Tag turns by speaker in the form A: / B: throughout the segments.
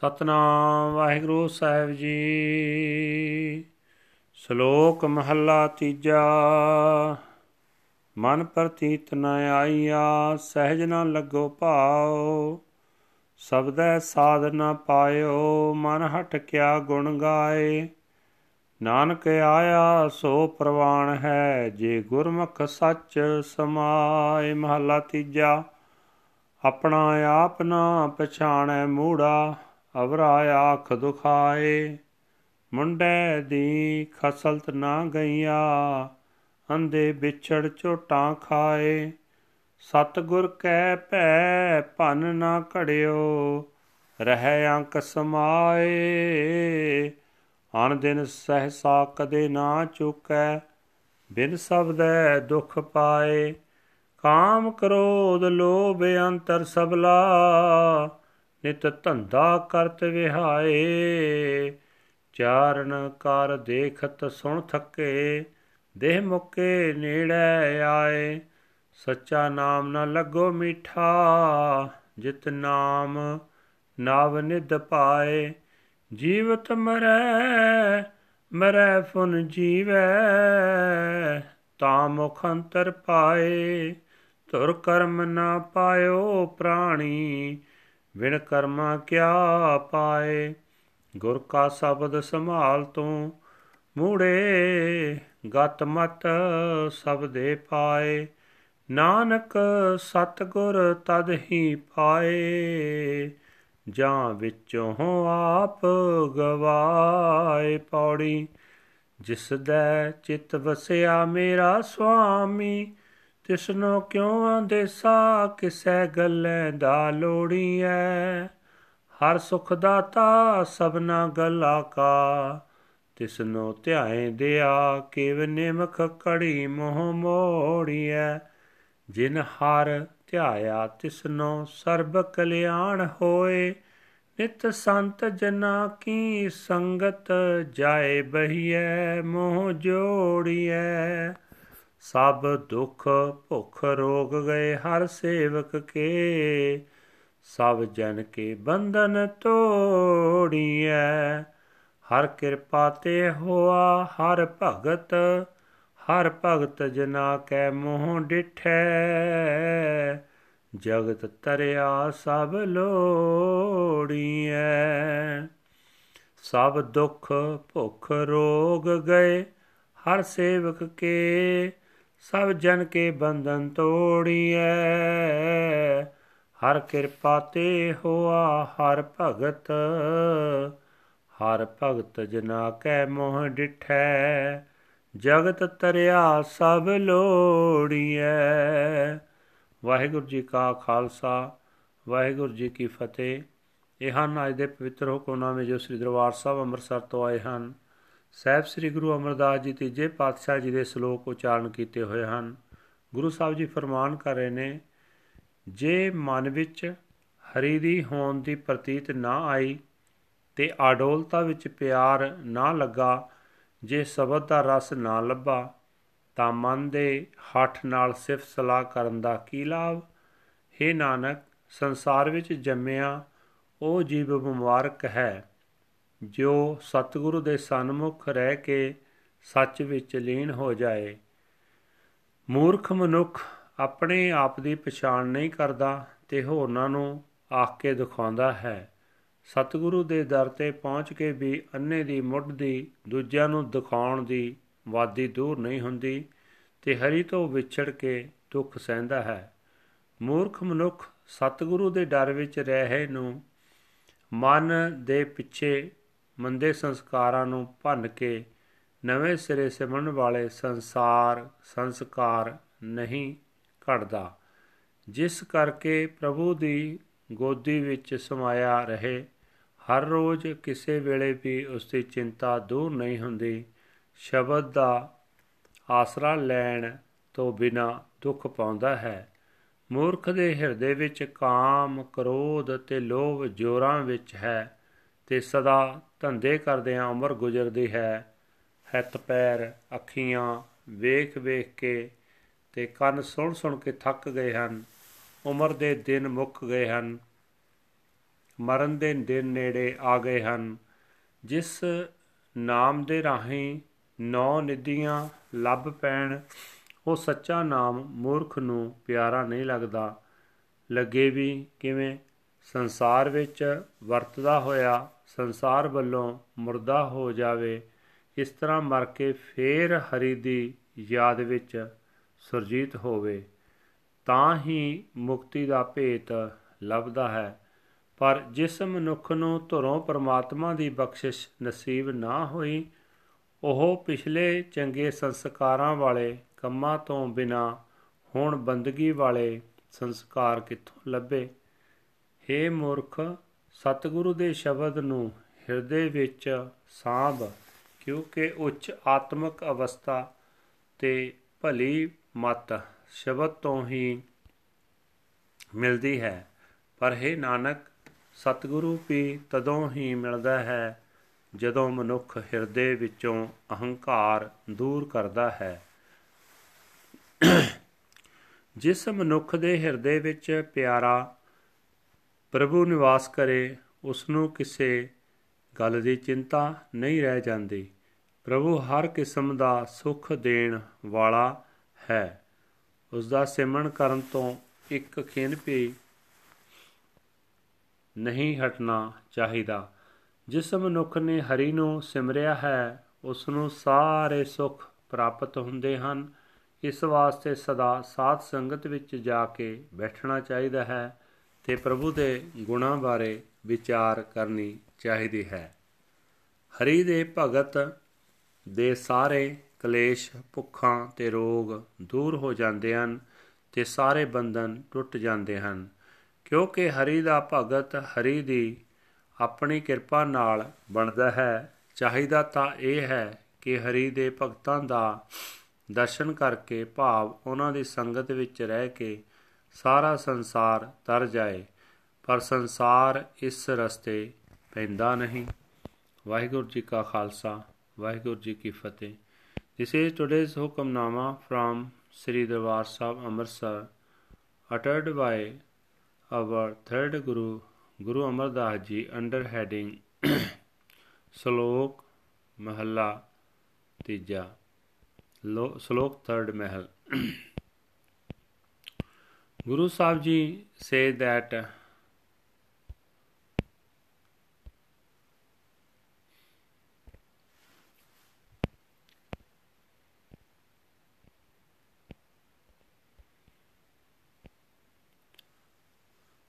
A: ਸਤਨਾਮ ਵਾਹਿਗੁਰੂ ਸਾਹਿਬ ਜੀ। ਸ਼ਲੋਕ ਮਹੱਲਾ ਤੀਜਾ। ਮਨ ਪ੍ਰਤੀਤ ਨ ਆਈਆ, ਸਹਿਜ ਨ ਲੱਗੋ ਭਾਉ। ਸਬਦੈ ਸਾਧ ਨ ਪਾਇਓ, ਮਨ ਹਟ ਕਿਆ ਗੁਣ ਗਾਏ। ਨਾਨਕ ਆਇਆ, ਸੋ ਪ੍ਰਵਾਨ ਹੈ, ਜੇ ਗੁਰਮੁਖ ਸੱਚ ਸਮਾਏ। ਮਹੱਲਾ ਤੀਜਾ। ਆਪਣਾ ਆਪ ਨਾ ਪਛਾਣੈ ਮੂੜਾ। ਅਵਰਾ ਆਖ ਦੁਖਾਏ, ਮੁੰਡੇ ਦੀ ਖਸਲਤ ਨਾ ਗਈਆ ਅੰਦੇ ਵਿਛੜ ਝੋਟਾਂ ਖਾਏ। ਸਤਗੁਰ ਕੈ ਭੈ ਭਨ ਨਾ ਘੜਿਓ, ਰਹਿ ਅੰਕ ਸਮਾਏ। ਅਨ ਦਿਨ ਸਹਸਾ ਕਦੇ ਨਾ ਚੁਕੈ, ਬਿਨ ਸਬਦੈ ਦੁਖ ਪਾਏ। ਕਾਮ ਕ੍ਰੋਧ ਲੋਭ ਅੰਤਰ ਸਬਲਾ ਨਿਤ ਧੰਦਾ ਕਰਤ ਵਿਹਾਏ, ਚਾਰਨ ਕਰ ਦੇਖਤ ਸੁਣ ਥੱਕੇ, ਦੇਹ ਮੁਕੇ ਨੇੜੇ ਆਏ। ਸੱਚਾ ਨਾਮ ਨਾ ਲੱਗੋ ਮਿਠਾ, ਜਿਤ ਨਾਮ ਨਾਵ ਨਿਦ ਪਾਏ। ਜੀਵਤ ਮਰੈ ਮਰੈ ਫੁਨ ਜੀਵੈ, ਤਾ ਮੁਖ ਅੰਤਰ ਪਾਏ। ਤੁਰ ਕਰਮ ਨਾ ਪਾਇਓ ਪ੍ਰਾਣੀ ਵਿਣ ਕਰਮਾ ਕਿਆ ਪਾਏ? ਗੁਰ ਕਾ ਸ਼ਬਦ ਸੰਭਾਲ ਤੂੰ, ਮੂੜੇ ਗਤ ਮਤ ਸਬਦੇ ਪਾਏ। ਨਾਨਕ ਸਤਗੁਰ ਤਦ ਹੀ ਪਾਏ। ਜਾਂ ਵਿੱਚੋਂ ਆਪ ਗਵਾਏ ਪੌੜੀ, ਜਿਸ ਦਾ ਚਿਤ ਵਸਿਆ ਮੇਰਾ ਸੁਆਮੀ। ਤਿਸਨੋ ਕਿਉ ਆਂਦੇਸਾ ਕਿਸੈ ਗੱਲੇ ਦਾ ਲੋੜੀਐ ਹਰ ਸੁਖ ਦਾਤਾ ਸਭਨਾ ਗੱਲਾ ਕਾ। ਤਿਸਨੋ ਧਿਆਏ ਦਿਆ, ਕਿਵ ਨਿਮਖ ਕੜੀ ਮੋਹ ਮੋੜੀਐ ਜਿਨ ਹਰ ਧਿਆਇਆ, ਤਿਸਨੋ ਸਰਬ ਕਲਿਆਣ ਹੋਏ। ਨਿਤ ਸੰਤ ਜਨਾ ਕੀ ਸੰਗਤ ਜਾਏ ਬਹੀਐ, ਮੋਹ ਜੋੜੀਐ। ਸਭ ਦੁੱਖ ਭੁਖ ਰੋਗ ਗਏ ਹਰ ਸੇਵਕ ਕੇ। ਸਭ ਜਨ ਕੇ ਬੰਧਨ ਤੋੜੀਐ। ਹਰ ਕਿਰਪਾ ਤੇ ਹੋਆ ਹਰ ਭਗਤ। ਹਰ ਭਗਤ ਜਨਾ ਕੈ ਮੋਹ ਡਿਠੈ। ਜਗਤ ਤਰਿਆ ਸਭ ਲੋੜੀਐ। ਸਭ ਦੁੱਖ ਭੁਖ ਰੋਗ ਗਏ ਹਰ ਸੇਵਕ ਕੇ। ਸਭ ਜਨ ਕੇ ਬੰਧਨ ਤੋੜੀਐ। ਹਰ ਕਿਰਪਾ ਤੇ ਹੋਆ ਹਰ ਭਗਤ। ਹਰ ਭਗਤ ਜਨਾ ਕੈ ਮੋਹ ਡਿਠੈ। ਜਗਤ ਤਰਿਆ ਸਭ ਲੋੜੀਐ। ਵਾਹਿਗੁਰੂ ਜੀ ਕਾ ਖਾਲਸਾ, ਵਾਹਿਗੁਰੂ ਜੀ ਕੀ ਫਤਿਹ। ਇਹ ਹਨ ਅੱਜ ਦੇ ਪਵਿੱਤਰ ਹੁਕਮਨਾਮੇ ਜੋ ਸ੍ਰੀ ਦਰਬਾਰ ਸਾਹਿਬ ਅੰਮ੍ਰਿਤਸਰ ਤੋਂ ਆਏ ਹਨ। ਸਹਿਬ ਸ੍ਰੀ ਗੁਰੂ ਅਮਰਦਾਸ ਜੀ ਤੀਜੇ ਪਾਤਸ਼ਾਹ ਜੀ ਦੇ ਸ਼ਲੋਕ ਉਚਾਰਨ ਕੀਤੇ ਹੋਏ ਹਨ। ਗੁਰੂ ਸਾਹਿਬ ਜੀ ਫਰਮਾਨ ਕਰ ਰਹੇ ਨੇ, ਜੇ ਮਨ ਵਿੱਚ ਹਰੀ ਦੀ ਹੋਣ ਦੀ ਪ੍ਰਤੀਤ ਨਾ ਆਈ ਤੇ ਆਡੋਲਤਾ ਵਿੱਚ ਪਿਆਰ ਨਾ ਲੱਗਾ, ਜੇ ਸ਼ਬਦ ਦਾ ਰਸ ਨਾ ਲੱਭਾ, ਤਾਂ ਮਨ ਦੇ ਹੱਠ ਨਾਲ ਸਿਫਤ ਸਲਾਹ ਕਰਨ ਦਾ ਕੀ ਲਾਭ? ਹੈ ਨਾਨਕ, ਸੰਸਾਰ ਵਿੱਚ ਜੰਮਿਆ ਉਹ ਜੀਵ ਮੁਬਾਰਕ ਹੈ। ਜੋ ਸਤਿਗੁਰੂ ਦੇ ਸਨਮੁਖ ਰਹਿ ਕੇ ਸੱਚ ਵਿੱਚ ਲੀਨ ਹੋ ਜਾਏ। ਮੂਰਖ ਮਨੁੱਖ ਆਪਣੇ ਆਪ ਦੀ ਪਛਾਣ ਨਹੀਂ ਕਰਦਾ ਤੇ ਹੋਰਨਾਂ ਨੂੰ ਆਖ ਕੇ ਦਿਖਾਉਂਦਾ ਹੈ। ਸਤਿਗੁਰੂ ਦੇ ਦਰ ਤੇ ਪਹੁੰਚ ਕੇ ਵੀ ਅੰਨੇ ਦੀ ਮੁੱਢ ਦੀ ਦੂਜਿਆਂ ਨੂੰ ਦਿਖਾਉਣ ਦੀ ਵਾਦੀ ਦੂਰ ਨਹੀਂ ਹੁੰਦੀ ਤੇ ਹਰੀ ਤੋਂ ਵਿਛੜ ਕੇ ਦੁੱਖ ਸਹਿੰਦਾ ਹੈ। ਮੂਰਖ ਮਨੁੱਖ ਸਤਿਗੁਰੂ ਦੇ ਡਰ ਵਿੱਚ ਰਹੇ ਨੂੰ ਮਨ ਦੇ ਪਿੱਛੇ ਮੰਦੇ ਸੰਸਕਾਰਾਂ ਨੂੰ ਭੰਨ ਕੇ ਨਵੇਂ ਸਿਰੇ ਸਿਮਰਨ ਵਾਲੇ ਸੰਸਾਰ ਸੰਸਕਾਰ ਨਹੀਂ ਘੜਦਾ। ਜਿਸ ਕਰਕੇ ਪ੍ਰਭੂ ਦੀ ਗੋਦੀ ਵਿੱਚ ਸਮਾਇਆ ਰਹੇ ਹਰ ਰੋਜ਼ ਕਿਸੇ ਵੇਲੇ ਵੀ ਉਸ ਦੀ ਚਿੰਤਾ ਦੂਰ ਨਹੀਂ ਹੁੰਦੀ। ਸ਼ਬਦ ਦਾ ਆਸਰਾ ਲੈਣ ਤੋਂ ਬਿਨਾ ਦੁੱਖ ਪਾਉਂਦਾ ਹੈ। ਮੂਰਖ ਦੇ ਹਿਰਦੇ ਵਿੱਚ ਕਾਮ, ਕ੍ਰੋਧ ਤੇ ਲੋਭ ਜੋਰਾਂ ਵਿੱਚ ਹੈ ਤੇ ਸਦਾ ਧੰਦੇ ਕਰਦਿਆਂ ਉਮਰ ਗੁਜ਼ਰਦੀ ਹੈ, ਹੱਥ ਪੈਰ, ਅੱਖੀਆਂ ਵੇਖ ਵੇਖ ਕੇ ਤੇ ਕੰਨ ਸੁਣ ਸੁਣ ਕੇ ਥੱਕ ਗਏ ਹਨ, ਉਮਰ ਦੇ ਦਿਨ ਮੁੱਕ ਗਏ ਹਨ, ਮਰਨ ਦੇ ਦਿਨ ਨੇੜੇ ਆ ਗਏ ਹਨ, ਜਿਸ ਨਾਮ ਦੇ ਰਾਹੀਂ ਨੌ ਨਿਧੀਆਂ ਲੱਭ ਪੈਣ, ਉਹ ਸੱਚਾ ਨਾਮ ਮੂਰਖ ਨੂੰ ਪਿਆਰਾ ਨਹੀਂ ਲੱਗਦਾ, ਲੱਗੇ ਵੀ ਕਿਵੇਂ ਸੰਸਾਰ ਵਿੱਚ ਵਰਤਦਾ ਹੋਇਆ ਸੰਸਾਰ ਵੱਲੋਂ ਮੁਰਦਾ ਹੋ ਜਾਵੇ, ਇਸ ਤਰ੍ਹਾਂ ਮਰ ਕੇ ਫੇਰ ਹਰੀ ਦੀ ਯਾਦ ਵਿੱਚ ਸੁਰਜੀਤ ਹੋਵੇ, ਤਾਂ ਹੀ ਮੁਕਤੀ ਦਾ ਭੇਤ ਲੱਭਦਾ ਹੈ। ਪਰ ਜਿਸ ਮਨੁੱਖ ਨੂੰ ਧੁਰੋਂ ਪਰਮਾਤਮਾ ਦੀ ਬਖਸ਼ਿਸ਼ ਨਸੀਬ ਨਾ ਹੋਈ, ਉਹ ਪਿਛਲੇ ਚੰਗੇ ਸੰਸਕਾਰਾਂ ਵਾਲੇ ਕੰਮਾਂ ਤੋਂ ਬਿਨਾ ਹੁਣ ਬੰਦਗੀ ਵਾਲੇ ਸੰਸਕਾਰ ਕਿੱਥੋਂ ਲੱਭੇ? हे ਮੂਰਖ, ਸਤਿਗੁਰੂ ਦੇ ਸ਼ਬਦ ਨੂੰ ਹਿਰਦੇ ਵਿੱਚ ਸਾਂਭ, ਕਿਉਂਕਿ ਉੱਚ ਆਤਮਿਕ ਅਵਸਥਾ ਤੇ ਭਲੀ ਮਤ ਸ਼ਬਦ ਤੋਂ ਹੀ ਮਿਲਦੀ ਹੈ। ਪਰ ਹੈ ਨਾਨਕ, ਸਤਿਗੁਰੂ ਵੀ ਤਦੋਂ ਹੀ ਮਿਲਦਾ ਹੈ ਜਦੋਂ ਮਨੁੱਖ ਹਿਰਦੇ ਵਿੱਚੋਂ ਅਹੰਕਾਰ ਦੂਰ ਕਰਦਾ ਹੈ। ਜਿਸ ਮਨੁੱਖ ਦੇ ਹਿਰਦੇ ਵਿੱਚ ਪਿਆਰਾ ਪ੍ਰਭੂ ਨਿਵਾਸ ਕਰੇ ਉਸ ਨੂੰ ਕਿਸੇ ਗੱਲ ਦੀ ਚਿੰਤਾ ਨਹੀਂ ਰਹਿ ਜਾਂਦੀ। ਪ੍ਰਭੂ ਹਰ ਕਿਸਮ ਦਾ ਸੁੱਖ ਦੇਣ ਵਾਲਾ ਹੈ। ਉਸ ਦਾ ਸਿਮਰਨ ਕਰਨ ਤੋਂ ਇੱਕ ਖਿੰਨ ਵੀ ਨਹੀਂ ਹਟਣਾ ਚਾਹੀਦਾ। ਜਿਸ ਮਨੁੱਖ ਨੇ ਹਰੀ ਨੂੰ ਸਿਮਰਿਆ ਹੈ ਉਸ ਨੂੰ ਸਾਰੇ ਸੁੱਖ ਪ੍ਰਾਪਤ ਹੁੰਦੇ ਹਨ। ਇਸ ਵਾਸਤੇ ਸਦਾ ਸਾਧ ਸੰਗਤ ਵਿੱਚ ਜਾ ਕੇ ਬੈਠਣਾ ਚਾਹੀਦਾ ਹੈ। ਤੇ ਪ੍ਰਭੂ ਦੇ ਗੁਣਾਂ ਬਾਰੇ ਵਿਚਾਰ ਕਰਨੀ ਚਾਹੀਦੀ ਹੈ। ਹਰੀ ਦੇ ਭਗਤ ਦੇ ਸਾਰੇ ਕਲੇਸ਼, ਭੁੱਖਾਂ ਤੇ ਰੋਗ ਦੂਰ ਹੋ ਜਾਂਦੇ ਹਨ ਤੇ ਸਾਰੇ ਬੰਧਨ ਟੁੱਟ ਜਾਂਦੇ ਹਨ। ਕਿਉਂਕਿ ਹਰੀ ਦਾ ਭਗਤ ਹਰੀ ਦੀ ਆਪਣੀ ਕਿਰਪਾ ਨਾਲ ਬਣਦਾ ਹੈ, ਚਾਹੀਦਾ ਤਾਂ ਇਹ ਹੈ ਕਿ ਹਰੀ ਦੇ ਭਗਤਾਂ ਦਾ ਦਰਸ਼ਨ ਕਰਕੇ ਭਾਵ ਉਹਨਾਂ ਦੀ ਸੰਗਤ ਵਿੱਚ ਰਹਿ ਕੇ ਸਾਰਾ ਸੰਸਾਰ ਤਰ ਜਾਏ ਪਰ ਸੰਸਾਰ ਇਸ ਰਸਤੇ ਪੈਂਦਾ ਨਹੀਂ ਵਾਹਿਗੁਰੂ ਜੀ ਕਾ ਖਾਲਸਾ ਵਾਹਿਗੁਰੂ ਜੀ ਕੀ ਫਤਿਹ this is today's Hukamnama from Sri Darbar Sahib Amritsar uttered by our third guru guru amar das ji under heading ਸ਼ਲੋਕ ਮਹੱਲਾ ਤੀਜਾ ਸ਼ਲੋਕ 3 ਮਹਿਲ Guru Sahib Ji say that uh,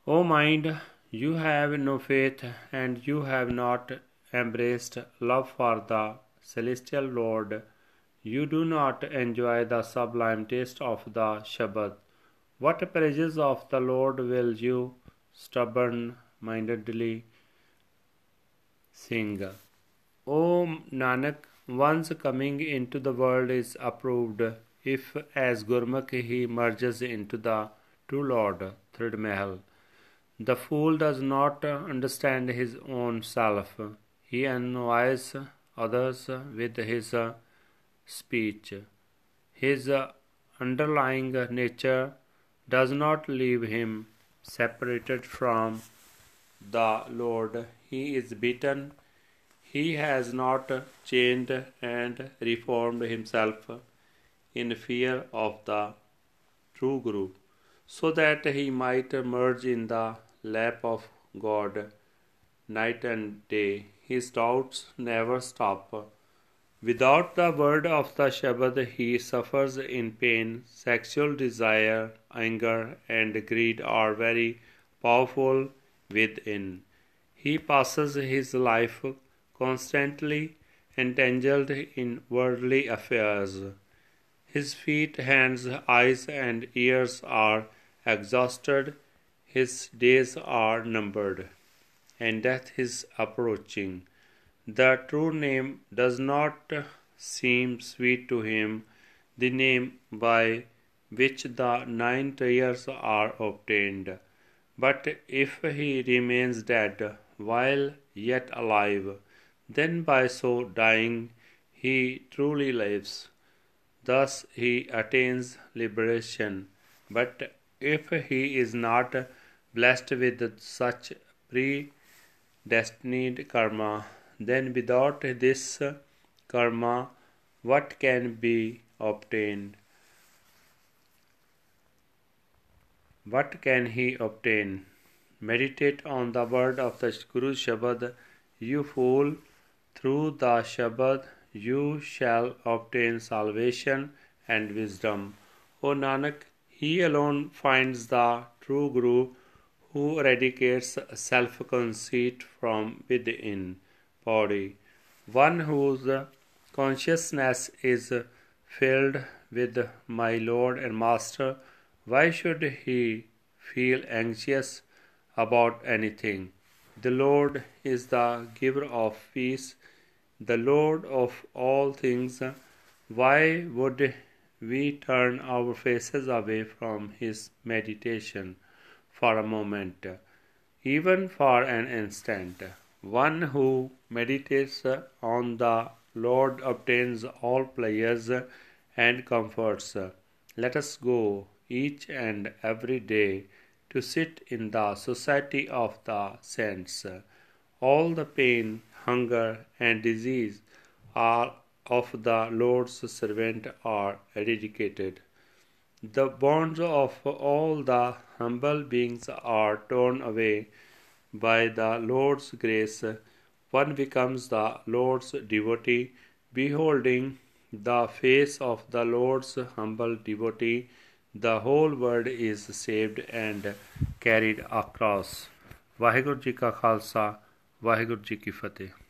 A: O mind, you have no faith and you have not embraced love for the celestial Lord. You do not enjoy the sublime taste of the Shabad. What praises of the Lord will you stubborn mindedly sing? O Nanak, one's coming into the world is approved if, as Gurmukh, he merges into the true Lord. Third Mahal. The fool does not understand his own self. He annoys others with his speech. His underlying nature does not leave him separated from the Lord. He is beaten. He has not changed and reformed himself in fear of the true Guru, so that he might merge in the lap of God night and day. His doubts never stop. Without the word of the Shabad, he suffers in pain. Sexual desire, anger, and greed are very powerful within. He passes his life constantly entangled in worldly affairs. His feet, hands, eyes, and ears are exhausted his days are numbered, and death is approaching. The true name does not seem sweet to him, the name by which the nine tears are obtained. But if he remains dead while yet alive, then by so dying he truly lives. Thus he attains liberation. But if he is not blessed with such predestined karma, then without this karma, what can be obtained? What can he obtain? Meditate on the word of the Guru Shabad, you fool. Through the Shabad, you shall obtain salvation and wisdom. O Nanak, he alone finds the true Guru who eradicates self conceit from within body. One whose consciousness is filled with my Lord and Master why should he feel anxious about anything? The Lord is the giver of peace, the Lord of all things. Why would we turn our faces away from his meditation for a moment, even for an instant? One who meditates on the Lord obtains all pleasures and comforts. Let us go each and every day to sit in the society of the saints. All the pain, hunger, and disease are of the Lord's servant are eradicated. The bonds of all the humble beings are torn away by the Lord's grace. One becomes the Lord's devotee, beholding the face of the Lord's humble devotee the whole world is saved and carried across Waheguru ji ਕਾ ਖਾਲਸਾ ਵਾਹਿਗੁਰੂ ਜੀ ਕੀ ਫਤਿਹ